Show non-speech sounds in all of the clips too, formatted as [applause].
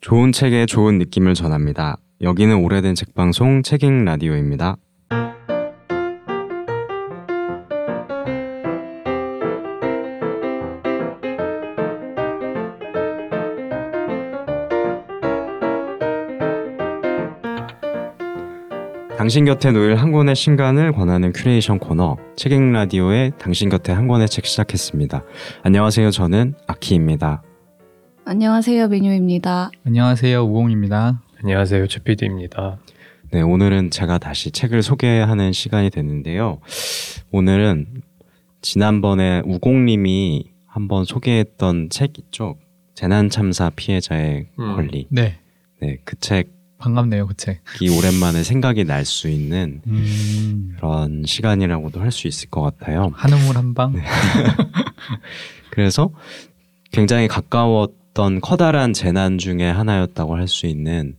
좋은 책에 좋은 느낌을 전합니다. 여기는 오래된 책 방송 책읽 라디오입니다. 당신 곁에 놓일 한 권의 신간을 권하는 큐레이션 코너 책읽 라디오의 당신 곁에 한 권의 책 시작했습니다. 안녕하세요. 저는 아키입니다. 안녕하세요, 메뉴입니다. 안녕하세요 우공입니다. 안녕하세요, 최피디입니다. 네, 오늘은 제가 다시 책을 소개하는 시간이 됐는데요. 오늘은 지난번에 우공님이 한번 소개했던 책 있죠. 재난 참사 피해자의 음. 권리. 네 네, 그 책이 반갑네요 그 책. 오랜만에 생각이 날 수 있는 음, 그런 시간이라고도 할 수 있을 것 같아요. 한우물 한 방. [laughs] 그래서 굉장히 가까웠 던 커다란 재난 중에 하나였다고 할 수 있는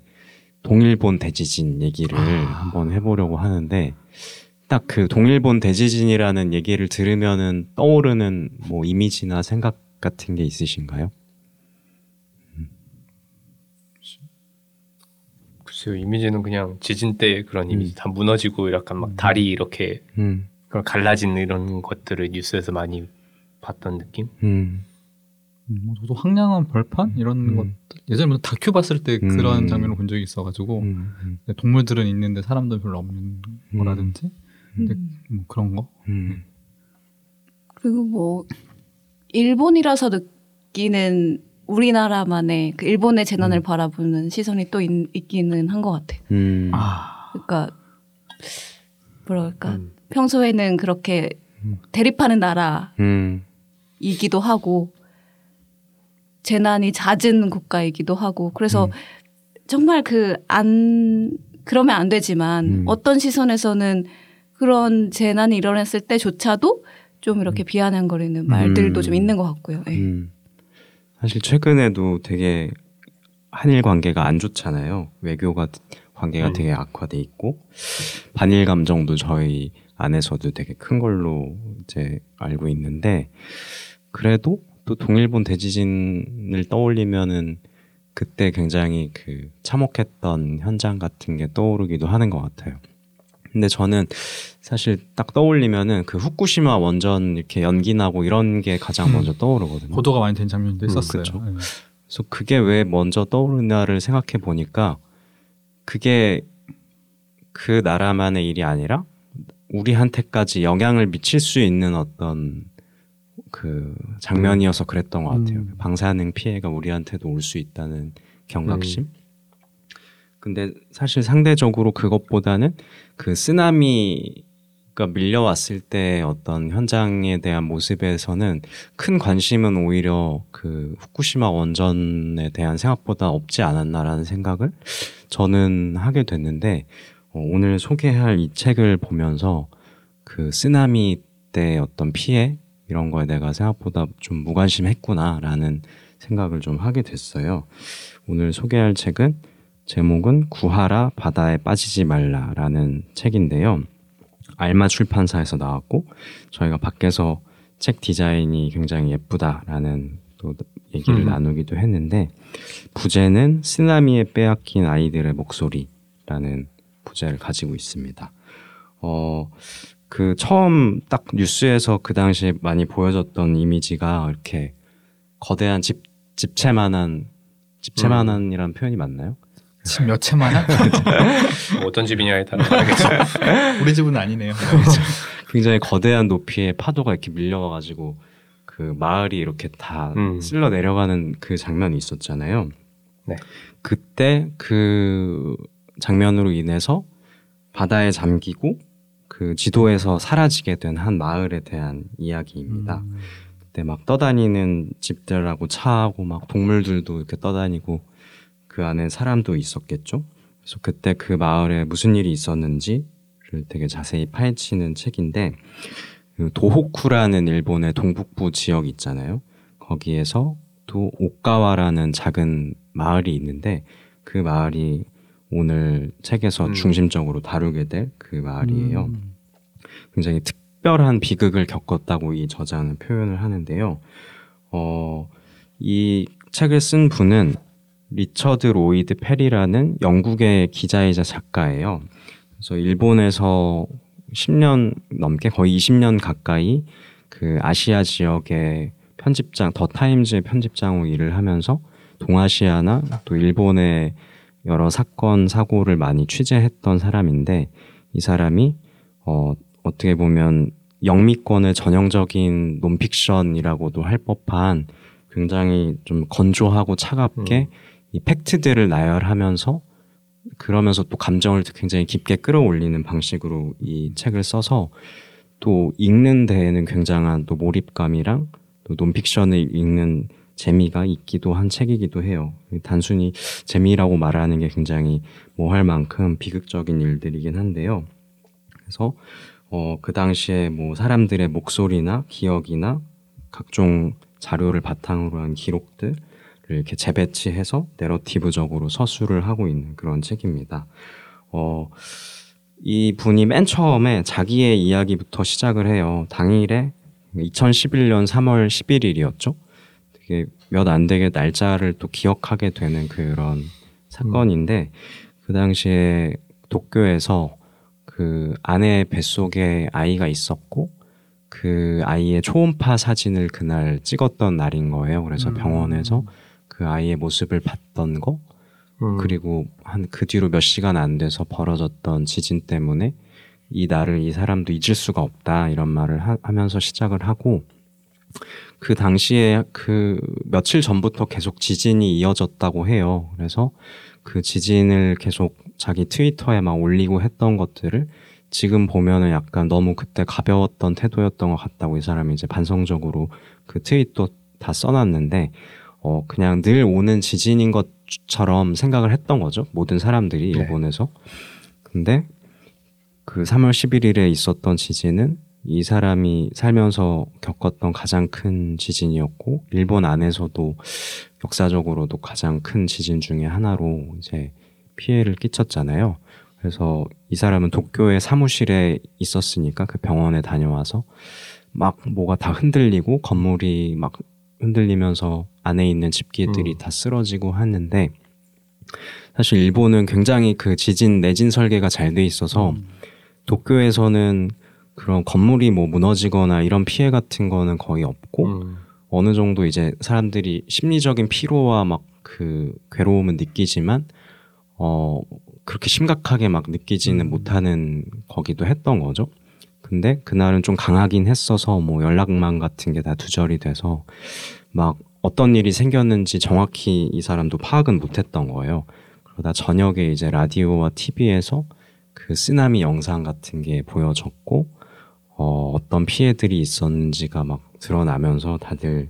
동일본 대지진 얘기를 아. 한번 해보려고 하는데 딱 그 동일본 대지진이라는 얘기를 들으면은 떠오르는 뭐 이미지나 생각 같은 게 있으신가요? 글쎄요, 이미지는 그냥 지진 때 그런 음. 이미지 다 무너지고 약간 막 다리 이렇게 음, 그런 갈라진 이런 것들을 뉴스에서 많이 봤던 느낌? 음, 음, 뭐 저도 황량한 벌판? 이런 음. 것 예전에 무슨 다큐 봤을 때 그런 음. 장면을 본 적이 있어가지고 음, 음, 네, 동물들은 있는데 사람들 별로 없는 거라든지? 근데 뭐 그런 거. 음, 그리고 뭐 일본이라서 느끼는 우리나라만의 그 일본의 재난을 바라보는 시선이 또 있, 있기는 한 것 같아요. 음, 아. 그러니까 뭐랄까? 음. 평소에는 그렇게 대립하는 나라이기도 음, 하고 재난이 잦은 국가이기도 하고 그래서 음. 정말 그 안 그러면 안 되지만 음. 어떤 시선에서는 그런 재난이 일어났을 때조차도 좀 이렇게 비아냥거리는 말들도 음. 좀 있는 것 같고요. 예. 음. 사실 최근에도 되게 한일 관계가 안 좋잖아요. 외교가 관계가 음. 되게 악화돼 있고 반일 감정도 저희 안에서도 되게 큰 걸로 이제 알고 있는데 그래도 또 동일본 대지진을 떠올리면은 그때 굉장히 그 참혹했던 현장 같은 게 떠오르기도 하는 것 같아요. 근데 저는 사실 딱 떠올리면은 그 후쿠시마 원전 이렇게 연기 나고 이런 게 가장 음. 먼저 떠오르거든요. 보도가 많이 된 장면도 음, 있었어요. 그쵸. 네. 그래서 그게 왜 먼저 떠오르나를 생각해 보니까 그게 그 나라만의 일이 아니라 우리한테까지 영향을 미칠 수 있는 어떤 그 장면이어서 그랬던 것 같아요. 음. 방사능 피해가 우리한테도 올 수 있다는 경각심. 근데 사실 상대적으로 그것보다는 그 쓰나미가 밀려왔을 때 어떤 현장에 대한 모습에서는 큰 관심은 오히려 그 후쿠시마 원전에 대한 생각보다 없지 않았나라는 생각을 저는 하게 됐는데 어, 오늘 소개할 이 책을 보면서 그 쓰나미 때 어떤 피해 이런 거에 내가 생각보다 좀 무관심했구나라는 생각을 좀 하게 됐어요. 오늘 소개할 책은 제목은 구하라 바다에 빠지지 말라라는 책인데요. 알마 출판사에서 나왔고 저희가 밖에서 책 디자인이 굉장히 예쁘다라는 또 얘기를 음. 나누기도 했는데 부제는 쓰나미에 빼앗긴 아이들의 목소리라는 부제를 가지고 있습니다. 어, 그 처음 딱 뉴스에서 그 당시에 많이 보여졌던 이미지가 이렇게 거대한 집 집채만한 집채만한이라는 표현이 맞나요? 집 몇 채만한? 뭐 [laughs] 어떤 집이냐에 따라 다르겠죠. 우리 집은 아니네요. [laughs] 굉장히 거대한 높이의 파도가 이렇게 밀려가지고 그 마을이 이렇게 다 음. 쓸려 내려가는 그 장면이 있었잖아요. 네. 그때 그 장면으로 인해서 바다에 잠기고 그 지도에서 사라지게 된 한 마을에 대한 이야기입니다. 음. 그때 막 떠다니는 집들하고 차하고 막 동물들도 이렇게 떠다니고 그 안에 사람도 있었겠죠. 그래서 그때 그 마을에 무슨 일이 있었는지를 되게 자세히 파헤치는 책인데 그 도호쿠라는 일본의 동북부 지역 있잖아요. 거기에서 또 오카와라는 작은 마을이 있는데 그 마을이 오늘 책에서 음. 중심적으로 다루게 될그 마을이에요. 음. 굉장히 특별한 비극을 겪었다고 이 저자는 표현을 하는데요. 어, 이 책을 쓴 분은 리처드 로이드 패리라는 영국의 기자이자 작가예요. 그래서 일본에서 10년 넘게 거의 20년 가까이 그 아시아 지역의 편집장 더 타임즈의 편집장으로 일을 하면서 동아시아나 또 일본의 여러 사건 사고를 많이 취재했던 사람인데 이 사람이 어 어떻게 보면 영미권의 전형적인 논픽션이라고도 할 법한 굉장히 좀 건조하고 차갑게 이 팩트들을 나열하면서 그러면서 또 감정을 굉장히 깊게 끌어올리는 방식으로 이 책을 써서 또 읽는 데에는 굉장한 또 몰입감이랑 또 논픽션을 읽는 재미가 있기도 한 책이기도 해요. 단순히 재미라고 말하는 게 굉장히 뭐 할 만큼 비극적인 일들이긴 한데요. 그래서 어, 그 당시에 뭐 사람들의 목소리나 기억이나 각종 자료를 바탕으로 한 기록들을 이렇게 재배치해서 내러티브적으로 서술을 하고 있는 그런 책입니다. 어, 이 분이 맨 처음에 자기의 이야기부터 시작을 해요. 당일에 2011년 3월 11일이었죠. 되게 몇 안 되게 날짜를 또 기억하게 되는 그런 사건인데 그 당시에 도쿄에서 그 아내 뱃속에 아이가 있었고 그 아이의 초음파 사진을 그날 찍었던 날인 거예요. 그래서 음. 병원에서 그 아이의 모습을 봤던 거 음. 그리고 한 그 뒤로 몇 시간 안 돼서 벌어졌던 지진 때문에 이 날을 이 사람도 잊을 수가 없다 이런 말을 하, 하면서 시작을 하고 그 당시에 그 며칠 전부터 계속 지진이 이어졌다고 해요. 그래서 그 지진을 계속 자기 트위터에 막 올리고 했던 것들을 지금 보면은 약간 너무 그때 가벼웠던 태도였던 것 같다고 이 사람이 이제 반성적으로 그 트윗도 다 써놨는데 어 그냥 늘 오는 지진인 것처럼 생각을 했던 거죠 모든 사람들이 네. 일본에서 근데 그 3월 11일에 있었던 지진은 이 사람이 살면서 겪었던 가장 큰 지진이었고 일본 안에서도 역사적으로도 가장 큰 지진 중에 하나로 이제 피해를 끼쳤잖아요. 그래서 이 사람은 도쿄의 사무실에 있었으니까 그 병원에 다녀와서 막 뭐가 다 흔들리고 건물이 막 흔들리면서 안에 있는 집기들이 음. 다 쓰러지고 하는데 사실 일본은 굉장히 그 지진 내진 설계가 잘 돼 있어서 도쿄에서는 그런 건물이 뭐 무너지거나 이런 피해 같은 거는 거의 없고 음. 어느 정도 이제 사람들이 심리적인 피로와 막 그 괴로움은 느끼지만 어 그렇게 심각하게 막 느끼지는 음. 못하는 거기도 했던 거죠. 근데 그날은 좀 강하긴 했어서 뭐 연락망 같은 게 다 두절이 돼서 막 어떤 일이 생겼는지 정확히 이 사람도 파악은 못했던 거예요. 그러다 저녁에 이제 라디오와 TV에서 그 쓰나미 영상 같은 게 보여졌고 어, 어떤 피해들이 있었는지가 막 드러나면서 다들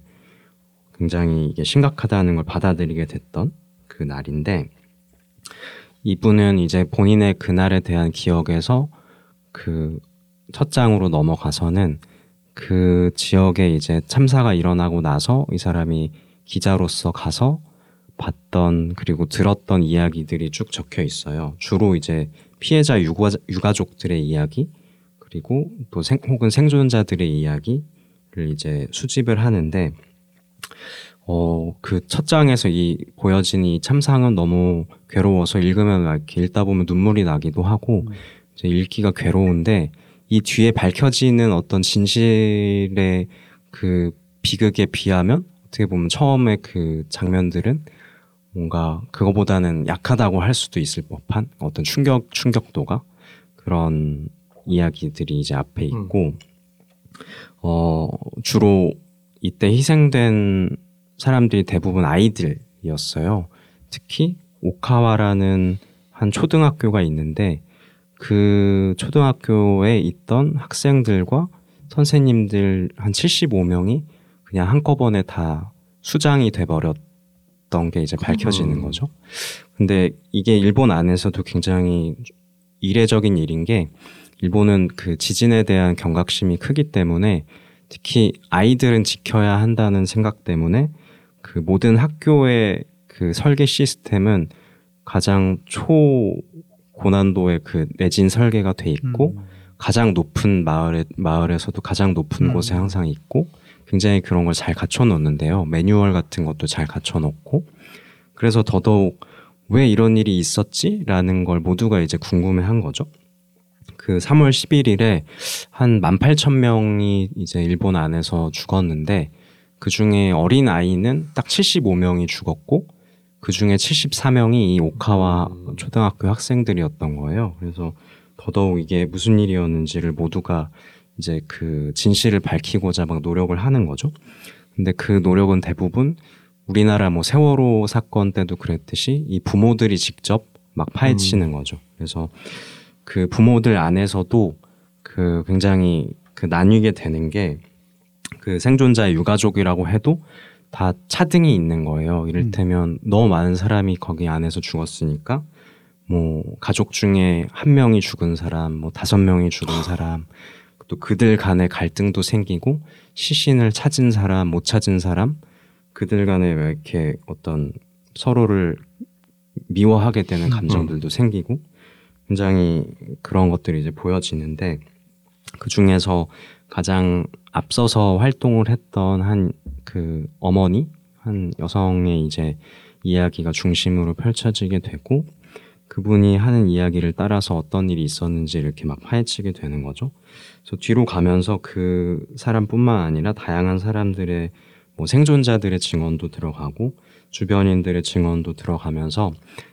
굉장히 이게 심각하다는 걸 받아들이게 됐던 그 날인데 이분은 이제 본인의 그날에 대한 기억에서 그 첫 장으로 넘어가서는 그 지역에 이제 참사가 일어나고 나서 이 사람이 기자로서 가서 봤던 그리고 들었던 이야기들이 쭉 적혀 있어요. 주로 이제 피해자 유가, 유가족들의 이야기 그리고 또 생, 혹은 생존자들의 이야기를 이제 수집을 하는데 어, 그 첫 장에서 이 보여진 이 참상은 너무 괴로워서 읽으면 막 이렇게 읽다 보면 눈물이 나기도 하고 이제 읽기가 괴로운데 이 뒤에 밝혀지는 어떤 진실의 그 비극에 비하면 어떻게 보면 처음에 그 장면들은 뭔가 그거보다는 약하다고 할 수도 있을 법한 어떤 충격 충격도가 그런 이야기들이 이제 앞에 있고 어 주로 이때 희생된 사람들이 대부분 아이들이었어요. 특히 오카와라는 한 초등학교가 있는데 그 초등학교에 있던 학생들과 선생님들 한 75명이 그냥 한꺼번에 다 수장이 돼버렸던 게 이제 밝혀지는 음. 거죠. 근데 이게 일본 안에서도 굉장히 이례적인 일인 게 일본은 그 지진에 대한 경각심이 크기 때문에 특히 아이들은 지켜야 한다는 생각 때문에 그 모든 학교의 그 설계 시스템은 가장 초 고난도의 그 내진 설계가 돼 있고 음. 가장 높은 마을에 마을에서도 가장 높은 음. 곳에 항상 있고 굉장히 그런 걸 잘 갖춰 놓는데요. 매뉴얼 같은 것도 잘 갖춰 놓고 그래서 더더욱 왜 이런 일이 있었지라는 걸 모두가 이제 궁금해 한 거죠. 그 3월 11일에 한 18,000명이 이제 일본 안에서 죽었는데 그 중에 어린 아이는 딱 75명이 죽었고 그 중에 74명이 이 오카와 초등학교 학생들이었던 거예요. 그래서 더더욱 이게 무슨 일이었는지를 모두가 이제 그 진실을 밝히고자 막 노력을 하는 거죠. 근데 그 노력은 대부분 우리나라 뭐 세월호 사건 때도 그랬듯이 이 부모들이 직접 막 파헤치는 거죠. 그래서 그 부모들 안에서도 그 굉장히 그 나뉘게 되는 게 그 생존자의 유가족이라고 해도 다 차등이 있는 거예요. 이를테면 너무 많은 사람이 거기 안에서 죽었으니까 뭐 가족 중에 한 명이 죽은 사람, 뭐 다섯 명이 죽은 사람, 또 그들 간의 갈등도 생기고 시신을 찾은 사람, 못 찾은 사람, 그들 간에 왜 이렇게 어떤 서로를 미워하게 되는 감정들도 생기고 굉장히 그런 것들이 이제 보여지는데 그 중에서 가장 앞서서 활동을 했던 한 그 어머니 한 여성의 이제 이야기가 중심으로 펼쳐지게 되고 그분이 하는 이야기를 따라서 어떤 일이 있었는지 이렇게 막 파헤치게 되는 거죠. 그래서 뒤로 가면서 그 사람뿐만 아니라 다양한 사람들의 뭐 생존자들의 증언도 들어가고 주변인들의 증언도 들어가면서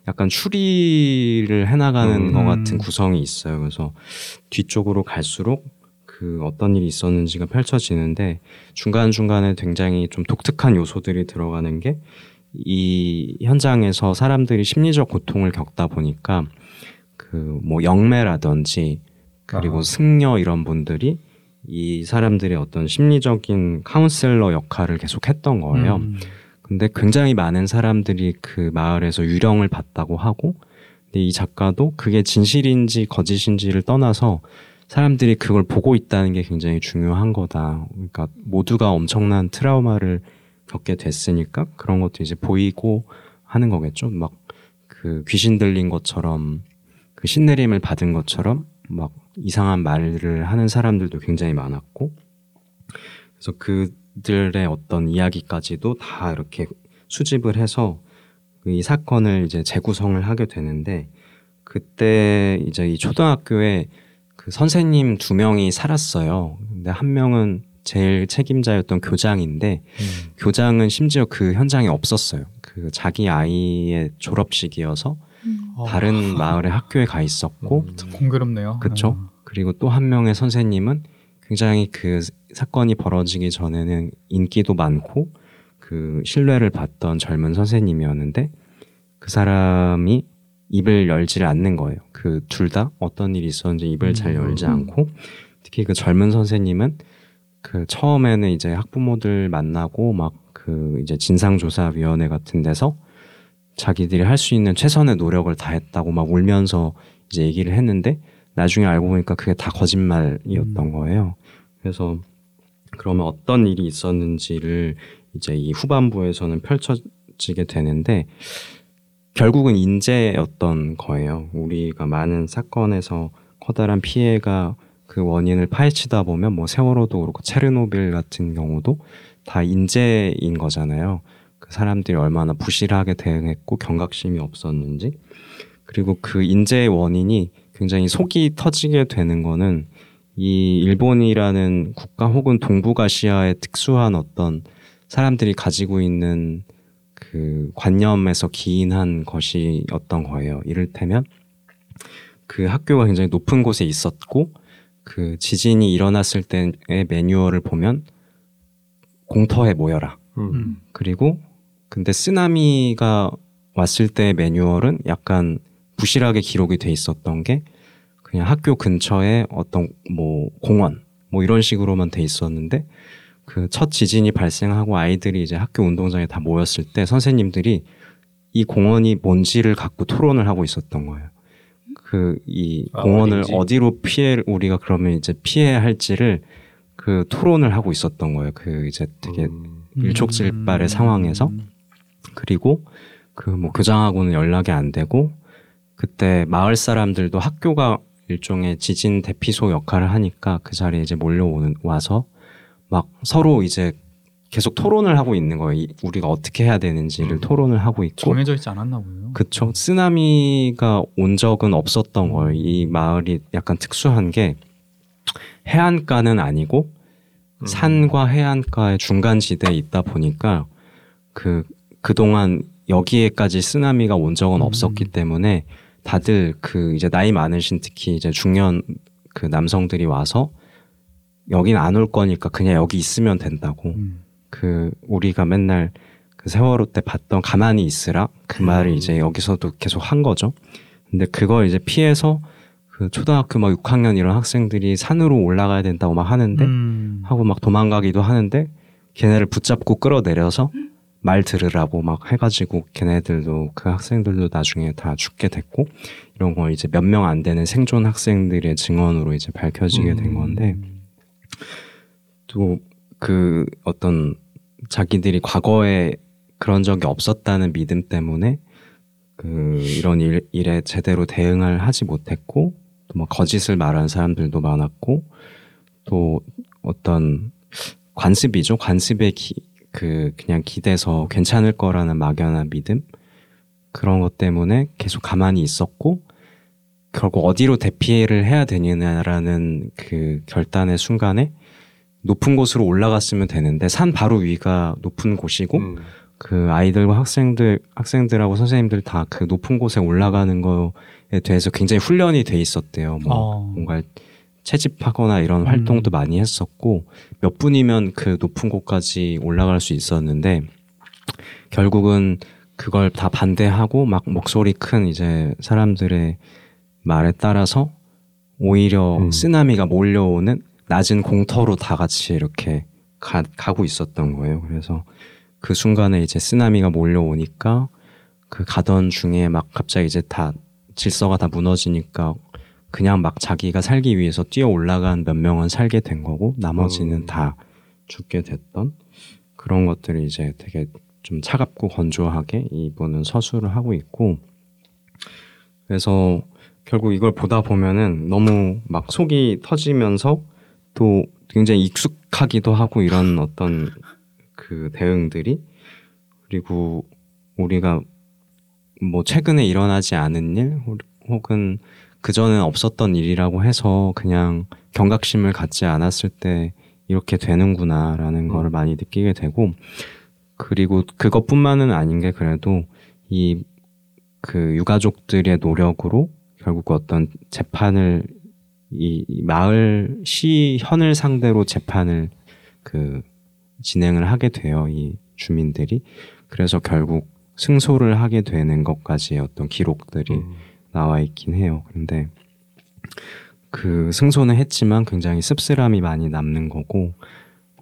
약간 추리를 해나가는 음. 것 같은 구성이 있어요. 그래서 뒤쪽으로 갈수록 그 어떤 일이 있었는지가 펼쳐지는데 중간 중간에 굉장히 좀 독특한 요소들이 들어가는 게 이 현장에서 사람들이 심리적 고통을 겪다 보니까 그 뭐 영매라든지 그리고 아. 승려 이런 분들이 이 사람들의 어떤 심리적인 카운셀러 역할을 계속 했던 거예요. 음. 근데 굉장히 많은 사람들이 그 마을에서 유령을 봤다고 하고 근데 이 작가도 그게 진실인지 거짓인지를 떠나서 사람들이 그걸 보고 있다는 게 굉장히 중요한 거다. 그러니까 모두가 엄청난 트라우마를 겪게 됐으니까 그런 것도 이제 보이고 하는 거겠죠. 막 그 귀신 들린 것처럼 그 신내림을 받은 것처럼 막 이상한 말을 하는 사람들도 굉장히 많았고 그래서 그 들의 어떤 이야기까지도 다 이렇게 수집을 해서 그이 사건을 이제 재구성을 하게 되는데 그때 이제 이 초등학교에 그 선생님 두 명이 살았어요. 근데 한 명은 제일 책임자였던 교장인데 음. 교장은 심지어 그 현장에 없었어요. 그 자기 아이의 졸업식이어서 어, 다른 마을의 학교에 가 있었고 참 공교롭네요. 그쵸? 아. 그리고 또 한 명의 선생님은 굉장히 그 사건이 벌어지기 전에는 인기도 많고 그 신뢰를 받던 젊은 선생님이었는데 그 사람이 입을 열지를 않는 거예요. 그 둘 다 어떤 일이 있었는지 입을 잘 음. 열지 않고 특히 그 젊은 선생님은 그 처음에는 이제 학부모들 만나고 막 그 이제 진상조사위원회 같은 데서 자기들이 할 수 있는 최선의 노력을 다했다고 막 울면서 이제 얘기를 했는데 나중에 알고 보니까 그게 다 거짓말이었던 거예요. 그래서 그러면 어떤 일이 있었는지를 이제 이 후반부에서는 펼쳐지게 되는데 결국은 인재였던 거예요. 우리가 많은 사건에서 커다란 피해가 그 원인을 파헤치다 보면 뭐 세월호도 그렇고 체르노빌 같은 경우도 다 인재인 거잖아요. 그 사람들이 얼마나 부실하게 대응했고 경각심이 없었는지 그리고 그 인재의 원인이 굉장히 속이 터지게 되는 거는 이 일본이라는 국가 혹은 동북아시아의 특수한 어떤 사람들이 가지고 있는 그 관념에서 기인한 것이었던 거예요. 이를테면 그 학교가 굉장히 높은 곳에 있었고 그 지진이 일어났을 때의 매뉴얼을 보면 공터에 모여라. 음. 그리고 근데 쓰나미가 왔을 때 매뉴얼은 약간 부실하게 기록이 돼 있었던 게 그냥 학교 근처에 어떤 뭐 공원 뭐 이런 식으로만 돼 있었는데 그 첫 지진이 발생하고 아이들이 이제 학교 운동장에 다 모였을 때 선생님들이 이 공원이 뭔지를 갖고 토론을 하고 있었던 거예요. 그이 아, 공원을 어딘지. 어디로 피해 우리가 그러면 이제 피해야 할지를 그 토론을 하고 있었던 거예요. 그 이제 되게 음. 일촉즉발의 상황에서 그리고 그 뭐 교장하고는 연락이 안 되고 그때 마을 사람들도 학교가 일종의 지진 대피소 역할을 하니까 그 자리에 이제 몰려오는 와서 막 서로 이제 계속 토론을 하고 있는 거예요. 이- 우리가 어떻게 해야 되는지를 음. 토론을 하고 있고 정해져 있지 않았나 보네요. 그쵸. 쓰나미가 온 적은 없었던 거예요. 이 마을이 약간 특수한 게 해안가는 아니고 음. 산과 해안가의 중간 지대에 있다 보니까 그 그동안 여기에까지 쓰나미가 온 적은 음. 없었기 때문에 다들 그 이제 나이 많으신 특히 이제 중년 그 남성들이 와서 여긴 안 올 거니까 그냥 여기 있으면 된다고 음. 그 우리가 맨날 그 세월호 때 봤던 가만히 있으라 그 말을 음. 이제 여기서도 계속 한 거죠. 근데 그걸 이제 피해서 그 초등학교 막 6학년 이런 학생들이 산으로 올라가야 된다고 막 하는데 음. 하고 막 도망가기도 하는데 걔네를 붙잡고 끌어내려서 [laughs] 말 들으라고 막 해가지고 걔네들도 그 학생들도 나중에 다 죽게 됐고 이런 거 이제 몇 명 안 되는 생존 학생들의 증언으로 이제 밝혀지게 된 건데 또 그 어떤 자기들이 과거에 그런 적이 없었다는 믿음 때문에 그 이런 일, 일에 제대로 대응을 하지 못했고 또 뭐 거짓을 말한 사람들도 많았고 또 어떤 관습이죠. 관습에 기, 그 그냥 기대서 괜찮을 거라는 막연한 믿음 그런 것 때문에 계속 가만히 있었고 결국 어디로 대피를 해야 되느냐라는 그 결단의 순간에 높은 곳으로 올라갔으면 되는데 산 바로 위가 높은 곳이고 음. 그 아이들과 학생들 학생들하고 선생님들 다 그 높은 곳에 올라가는 거에 대해서 굉장히 훈련이 돼 있었대요. 뭐 어. 뭔가 채집하거나 이런 음. 활동도 많이 했었고 몇 분이면 그 높은 곳까지 올라갈 수 있었는데 결국은 그걸 다 반대하고 막 목소리 큰 이제 사람들의 말에 따라서 오히려 음. 쓰나미가 몰려오는 낮은 공터로 다 같이 이렇게 가, 가고 있었던 거예요. 그래서 그 순간에 이제 쓰나미가 몰려오니까 그 가던 중에 막 갑자기 이제 다 질서가 다 무너지니까 그냥 막 자기가 살기 위해서 뛰어 올라간 몇 명은 살게 된 거고 나머지는 음. 다 죽게 됐던 그런 것들이 이제 되게 좀 차갑고 건조하게 이분은 서술을 하고 있고 그래서 결국 이걸 보다 보면은 너무 막 속이 터지면서 또 굉장히 익숙하기도 하고 이런 [laughs] 어떤 그 대응들이 그리고 우리가 뭐 최근에 일어나지 않은 일 혹- 혹은 그전엔 없었던 일이라고 해서 그냥 경각심을 갖지 않았을 때 이렇게 되는구나라는 거를 많이 느끼게 되고 그리고 그것뿐만은 아닌 게 그래도 이 그 유가족들의 노력으로 결국 어떤 재판을 이, 이 마을 시 현을 상대로 재판을 그 진행을 하게 돼요 이 주민들이 그래서 결국 승소를 하게 되는 것까지의 어떤 기록들이 음. 나와 있긴 해요. 근데 그 승소는 했지만 굉장히 씁쓸함이 많이 남는 거고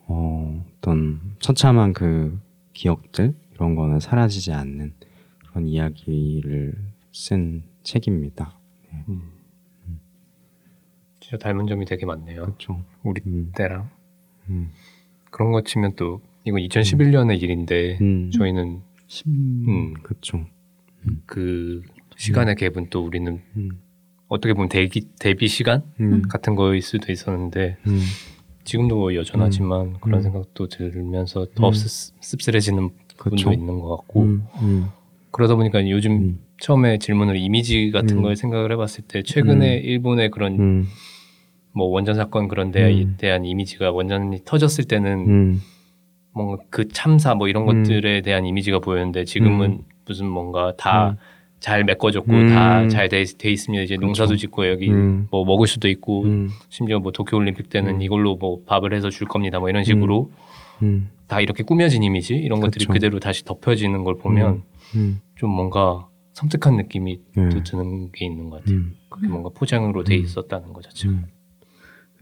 어, 어떤 처참한 그 기억들 이런 거는 사라지지 않는 그런 이야기를 쓴 책입니다. 진짜 닮은 점이 되게 많네요. 그렇죠. 우리 음. 때랑 음. 그런 거 치면 또 이건 2011년의 일인데 음. 저희는 심... 음, 그렇죠. 그 시간의 갭은 또 우리는 음. 어떻게 보면 대기 대비 시간 음. 같은 거일 수도 있었는데 음. 지금도 뭐 여전하지만 그런 음. 생각도 들면서 더 음. 씁- 씁쓸해지는 부분도 그쵸. 있는 것 같고 음. 음. 그러다 보니까 요즘 음. 처음에 질문을 이미지 같은 음. 걸 생각을 해봤을 때 최근에 음. 일본의 그런 음. 뭐 원전 사건 그런 데에 음. 대한 이미지가 원전이 터졌을 때는 음. 뭔가 그 참사 뭐 이런 음. 것들에 대한 이미지가 보였는데 지금은 음. 무슨 뭔가 다 음. 잘 메꿔졌고 음. 다잘돼 있으면 이제 그렇죠. 농사도 짓고 여기 음. 뭐 먹을 수도 있고 음. 심지어 뭐 도쿄 올림픽 때는 음. 이걸로 뭐 밥을 해서 줄 겁니다 뭐 이런 식으로 음. 다 이렇게 꾸며진 이미지 이런 것들이 그쵸. 그대로 다시 덮여지는 걸 보면 음. 좀 뭔가 섬뜩한 느낌이 네. 또 드는 게 있는 것 같아요. 음. 그게 뭔가 포장으로 돼 음. 있었다는 것 자체가.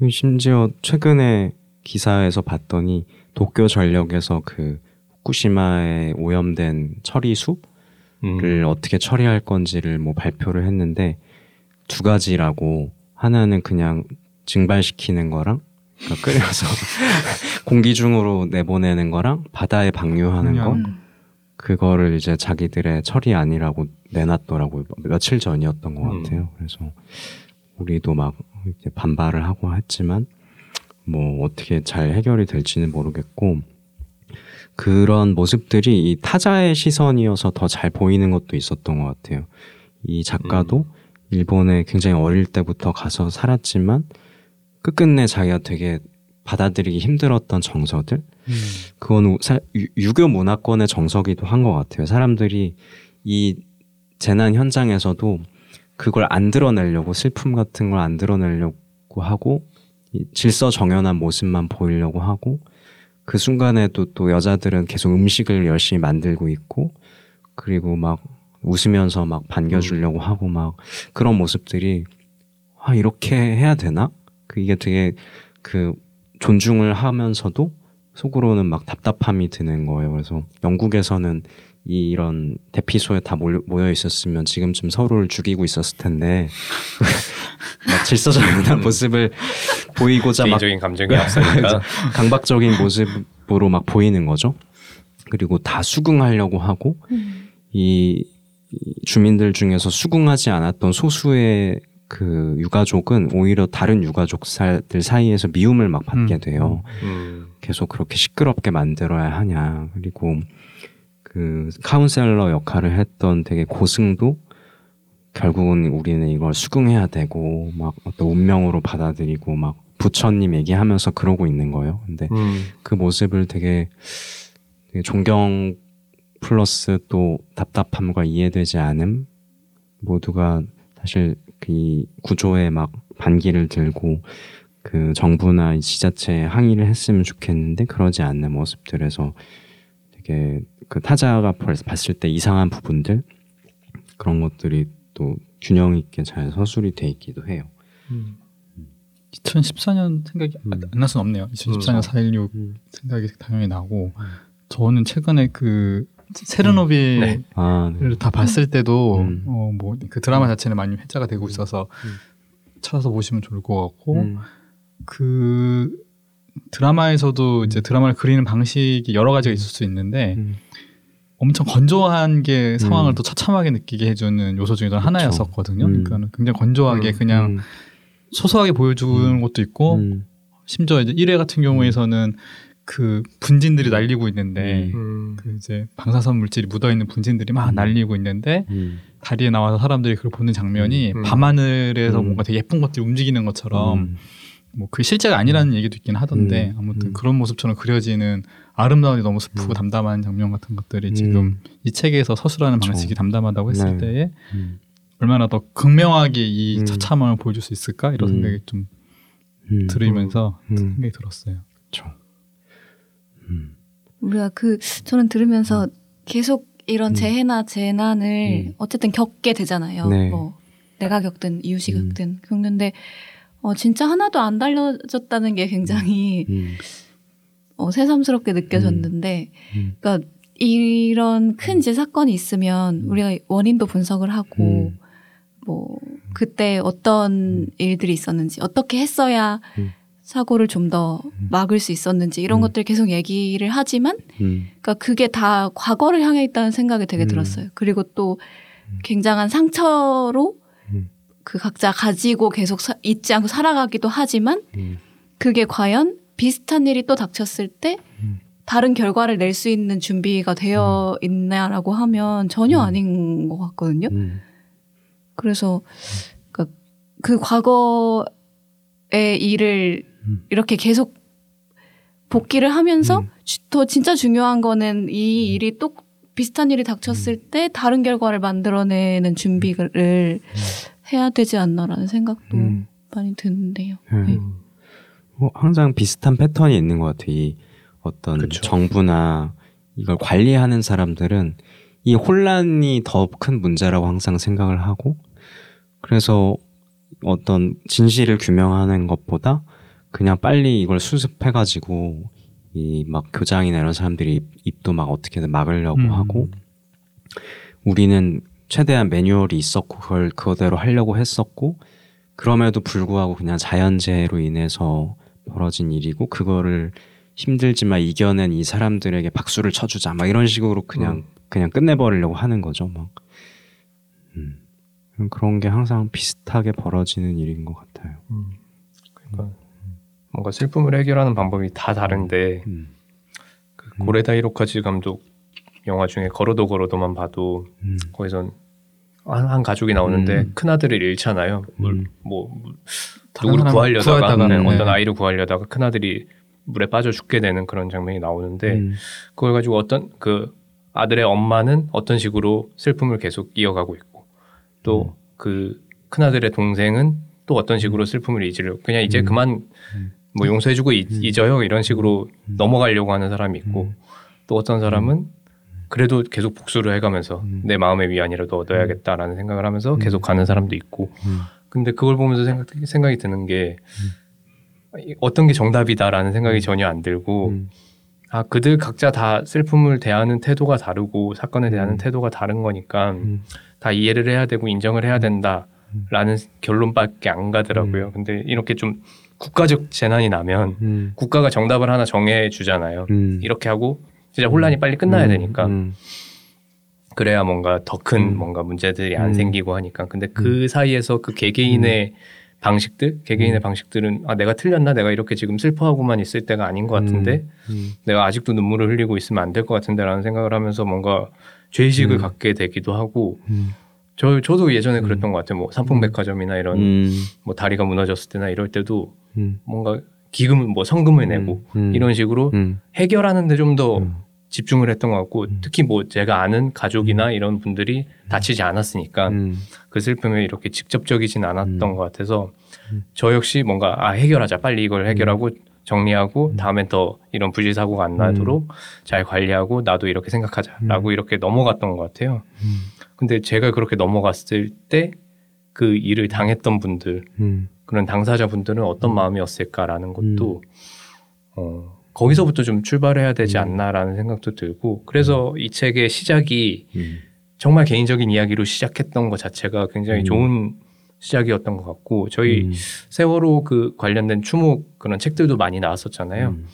심지어 최근에 기사에서 봤더니 도쿄 전력에서 그 후쿠시마에 오염된 처리수를 음. 어떻게 처리할 건지를 뭐 발표를 했는데 두 가지라고 하나는 그냥 증발시키는 거랑 그러니까 끓여서 [laughs] 공기 중으로 내보내는 거랑 바다에 방류하는 거 그냥 그거를 이제 자기들의 철이 아니라고 내놨더라고요. 며칠 전이었던 것 음. 같아요. 그래서 우리도 막 반발을 하고 했지만 뭐 어떻게 잘 해결이 될지는 모르겠고 그런 모습들이 이 타자의 시선이어서 더 잘 보이는 것도 있었던 것 같아요. 이 작가도 일본에 굉장히 어릴 때부터 가서 살았지만 끝끝내 자기가 되게 받아들이기 힘들었던 정서들 그건 사- 유- 유교 문화권의 정서기도 한 것 같아요. 사람들이 이 재난 현장에서도 그걸 안 드러내려고 슬픔 같은 걸 안 드러내려고 하고 이 질서 정연한 모습만 보이려고 하고 그 순간에도 또 여자들은 계속 음식을 열심히 만들고 있고 그리고 막 웃으면서 막 반겨주려고 하고 막 그런 모습들이 아 이렇게 해야 되나? 그 이게 되게 그 존중을 하면서도 속으로는 막 답답함이 드는 거예요. 그래서 영국에서는 이- 이런 대피소에 다 모여 있었으면 지금쯤 서로를 죽이고 있었을 텐데 막 [laughs] 질서정연한 모습을 보이고자 막 개인적인 감정이 앞서니까 [laughs] 강박적인 모습으로 막 보이는 거죠. 그리고 다 수긍하려고 하고 이, 이 주민들 중에서 수긍하지 않았던 소수의 그 유가족은 오히려 다른 유가족들 사이에서 미움을 막 받게 음. 돼요. 음, 계속 그렇게 시끄럽게 만들어야 하냐. 그리고 그 카운셀러 역할을 했던 되게 고승도 결국은 우리는 이걸 수긍해야 되고 막 어떤 운명으로 받아들이고 막 부처님 얘기하면서 그러고 있는 거예요. 근데 음, 그 모습을 되게, 되게 존경 플러스 또 답답함과 이해되지 않음 모두가 사실 그 구조에 막 반기를 들고 그 정부나 이 지자체에 항의를 했으면 좋겠는데 그러지 않는 모습들에서 되게 그 타자가 벌- 봤을 때 이상한 부분들 그런 것들이 또 균형 있게 잘 서술이 돼 있기도 해요. 음. 2014년 생각이 음. 안날 수는 없네요. 2014년 음. 4.16 음. 생각이 당연히 나고 저는 최근에 그 세르노빌 네. 아, 네. 를다 봤을 때도 음. 어뭐 그 드라마 자체는 많이 회자가 되고 있어서 찾아서 보시면 좋을 것 같고 음. 그 드라마에서도 이제 드라마를 그리는 방식이 여러 가지가 있을 수 있는데 음. 엄청 건조한 게 상황을 음. 또 처참하게 느끼게 해주는 요소 중에 하나였었거든요. 음. 그러니까 굉장히 건조하게 음. 그냥 음. 소소하게 보여주는 것도 있고 음. 심지어 이제 1회 같은 경우에서는 그 분진들이 날리고 있는데 음. 그 이제 방사선 물질이 묻어 있는 분진들이 막 음. 날리고 있는데 음. 다리에 나와서 사람들이 그걸 보는 장면이 음. 밤하늘에서 음. 뭔가 되게 예쁜 것들이 움직이는 것처럼 음. 뭐 그게 실제가 아니라는 얘기도 있긴 하던데 음. 아무튼 음. 그런 모습처럼 그려지는 아름다운데 너무 슬프고 음. 담담한 장면 같은 것들이 음. 지금 이 책에서 서술하는. 방식이 담담하다고 했을 네. 때에 음. 얼마나 더 극명하게 이 음. 처참함을 보여줄 수 있을까 이런 음. 생각이 좀 음. 들으면서 음. 생각이 들었어요. 음. 우리가 그 저는 들으면서 계속 이런 음. 재해나 재난을 음. 어쨌든 겪게 되잖아요. 네. 뭐 내가 겪든 이웃이 음. 겪든 겪는데 어, 진짜 하나도 안 달려졌다는 게 굉장히 음. 어, 새삼스럽게 느껴졌는데, 음. 그러니까 이런 큰 이제 사건이 있으면 음. 우리가 원인도 분석을 하고 음. 뭐 그때 어떤 일들이 있었는지 어떻게 했어야 음. 사고를 좀 더 막을 수 있었는지 이런 음. 것들 계속 얘기를 하지만 음. 그러니까 그게 다 과거를 향해 있다는 생각이 되게 음. 들었어요. 그리고 또 굉장한 상처로 음. 그 각자 가지고 계속 사- 잊지 않고 살아가기도 하지만 음. 그게 과연 비슷한 일이 또 닥쳤을 때 음. 다른 결과를 낼 수 있는 준비가 되어 있냐라고 하면 전혀 음. 아닌 것 같거든요. 음. 그래서 그러니까 그 과거의 일을 음. 이렇게 계속 복기를 하면서 음. 주- 더 진짜 중요한 거는 이 일이 또 비슷한 일이 닥쳤을 음. 때 다른 결과를 만들어내는 준비를 해야 되지 않나라는 생각도 음. 많이 드는데요. 음. 네. 뭐 항상 비슷한 패턴이 있는 것 같아요. 이 어떤 그쵸. 정부나 이걸 관리하는 사람들은 이 혼란이 더 큰 문제라고 항상 생각을 하고 그래서 어떤 진실을 규명하는 것보다 그냥 빨리 이걸 수습해가지고 이 막 교장이나 이런 사람들이 입, 입도 막 어떻게든 막으려고 음. 하고 우리는 최대한 매뉴얼이 있었고 그걸 그거대로 하려고 했었고 그럼에도 불구하고 그냥 자연재해로 인해서 벌어진 일이고 그거를 힘들지만 이겨낸 이 사람들에게 박수를 쳐주자 막 이런 식으로 그냥 그냥 끝내버리려고 하는 거죠 막 음. 그런 게 항상 비슷하게 벌어지는 일인 것 같아요. 그러니까 뭔가 슬픔을 해결하는 방법이 다 다른데 음. 그 고레다 히로카즈 감독 영화 중에 걸어도 걸어도만 봐도 음. 거기선 한, 한 가족이 나오는데 음. 큰 아들을 잃잖아요. 물, 음. 뭐 물- 다른 누구를 구하려다가, 네, 네. 어떤 아이를 구하려다가 큰 아들이 물에 빠져 죽게 되는 그런 장면이 나오는데 음. 그걸 가지고 어떤 그 아들의 엄마는 어떤 식으로 슬픔을 계속 이어가고 있고 또 그 큰아들의 동생은 또 어떤 식으로 슬픔을 잊으려고 그냥 이제 음. 그만 뭐 용서해주고 잊, 잊어요 이런 식으로 음. 넘어가려고 하는 사람이 있고 또 어떤 사람은 그래도 계속 복수를 해가면서 음. 내 마음의 위안이라도 얻어야겠다라는 생각을 하면서 계속 가는 사람도 있고 음. 근데 그걸 보면서 생각, 생각이 드는 게 어떤 게 정답이다라는 생각이 전혀 안 들고 음. 아 그들 각자 다 슬픔을 대하는 태도가 다르고 사건에 음. 태도가 다른 거니까 음. 다 이해를 해야 되고 인정을 해야 된다 라는 결론밖에 안 가더라고요. 근데 이렇게 좀 국가적 재난이 나면 음. 국가가 정답을 하나 정해 주잖아요. 음. 이렇게 하고 진짜 혼란이 빨리 끝나야 음. 되니까 음. 그래야 뭔가 더큰 음. 뭔가 문제들이 안 음. 생기고 하니까 근데 그 사이에서 그 개개인의 방식들 개개인의 방식들은 아 내가 틀렸나 내가 이렇게 지금 슬퍼하고만 있을 때가 아닌 것 같은데 음. 내가 아직도 눈물을 흘리고 있으면 안 될 것 같은데라는 생각을 하면서 뭔가 죄의식을 음. 갖게 되기도 하고 음. 저 저도 예전에 그랬던 것 같아요 뭐 삼풍백화점이나 이런 음. 뭐 다리가 무너졌을 때나 이럴 때도 음. 뭔가 기금을 뭐 성금을 내고 음. 이런 식으로 음. 해결하는 데 좀더 음. 집중을 했던 것 같고 특히 뭐 제가 아는 가족이나 이런 분들이 다치지 않았으니까 음. 그 슬픔에 이렇게 직접적이진 않았던 음. 것 같아서 저 역시 뭔가 아 해결하자 빨리 이걸 해결하고 음. 정리하고 다음엔 더 이런 부지 사고가 안 나도록 잘 관리하고 나도 이렇게 생각하자라고 이렇게 넘어갔던 것 같아요. 음. 근데 제가 그렇게 넘어갔을 때 그 일을 당했던 분들 음. 그런 당사자분들은 어떤 마음이었을까라는 것도 어, 거기서부터 좀 출발해야 되지 않나라는 생각도 들고 그래서 이 책의 시작이 음. 정말 개인적인 이야기로 시작했던 것 자체가 굉장히 음. 좋은 시작이었던 것 같고 저희 음. 세월호 그 관련된 추모 그런 책들도 많이 나왔었잖아요. 음.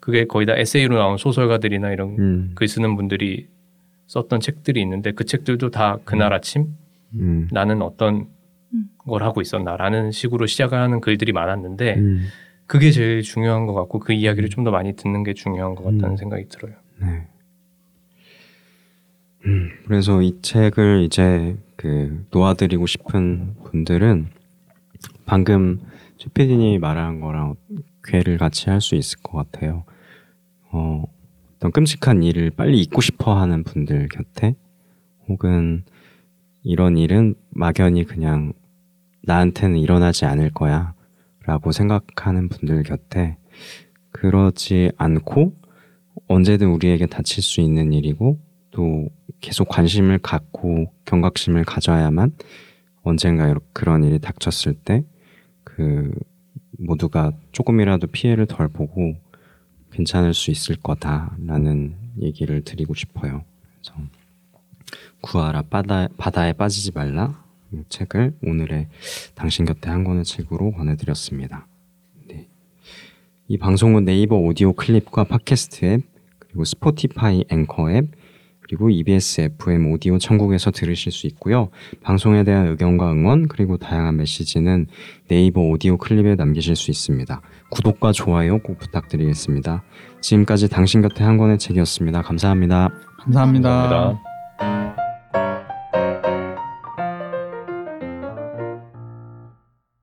그게 거의 다 에세이로 나온 소설가들이나 이런 음. 글 쓰는 분들이 썼던 책들이 있는데 그 책들도 다 그날 아침 음. 나는 어떤 음. 걸 하고 있었나라는 식으로 시작을 하는 글들이 많았는데 음. 그게 제일 중요한 것 같고 그 이야기를 좀 더 많이 듣는 게 중요한 것 같다는 음. 생각이 들어요. 네. 음, 그래서 이 책을 이제 그 놓아드리고 싶은 분들은 방금 최 PD님이 말한 거랑 괴를 같이 할 수 있을 것 같아요. 어, 어떤 끔찍한 일을 빨리 잊고 싶어 하는 분들 곁에 혹은 이런 일은 막연히 그냥 나한테는 일어나지 않을 거야 라고 생각하는 분들 곁에 그러지 않고 언제든 우리에게 닥칠 수 있는 일이고 또 계속 관심을 갖고 경각심을 가져야만 언젠가 그런 일이 닥쳤을 때 그 모두가 조금이라도 피해를 덜 보고 괜찮을 수 있을 거다라는 얘기를 드리고 싶어요. 그래서 구하라 바다, 바다에 빠지지 말라 이 책을 오늘의 당신 곁에 한 권의 책으로 권해드렸습니다. 네. 이 방송은 네이버 오디오 클립과 팟캐스트 앱 그리고 스포티파이 앵커 앱 그리고 EBS FM 오디오 천국에서 들으실 수 있고요. 방송에 대한 의견과 응원 그리고 다양한 메시지는 네이버 오디오 클립에 남기실 수 있습니다. 구독과 좋아요 꼭 부탁드리겠습니다. 지금까지 당신 곁에 한 권의 책이었습니다. 감사합니다. 감사합니다. 감사합니다.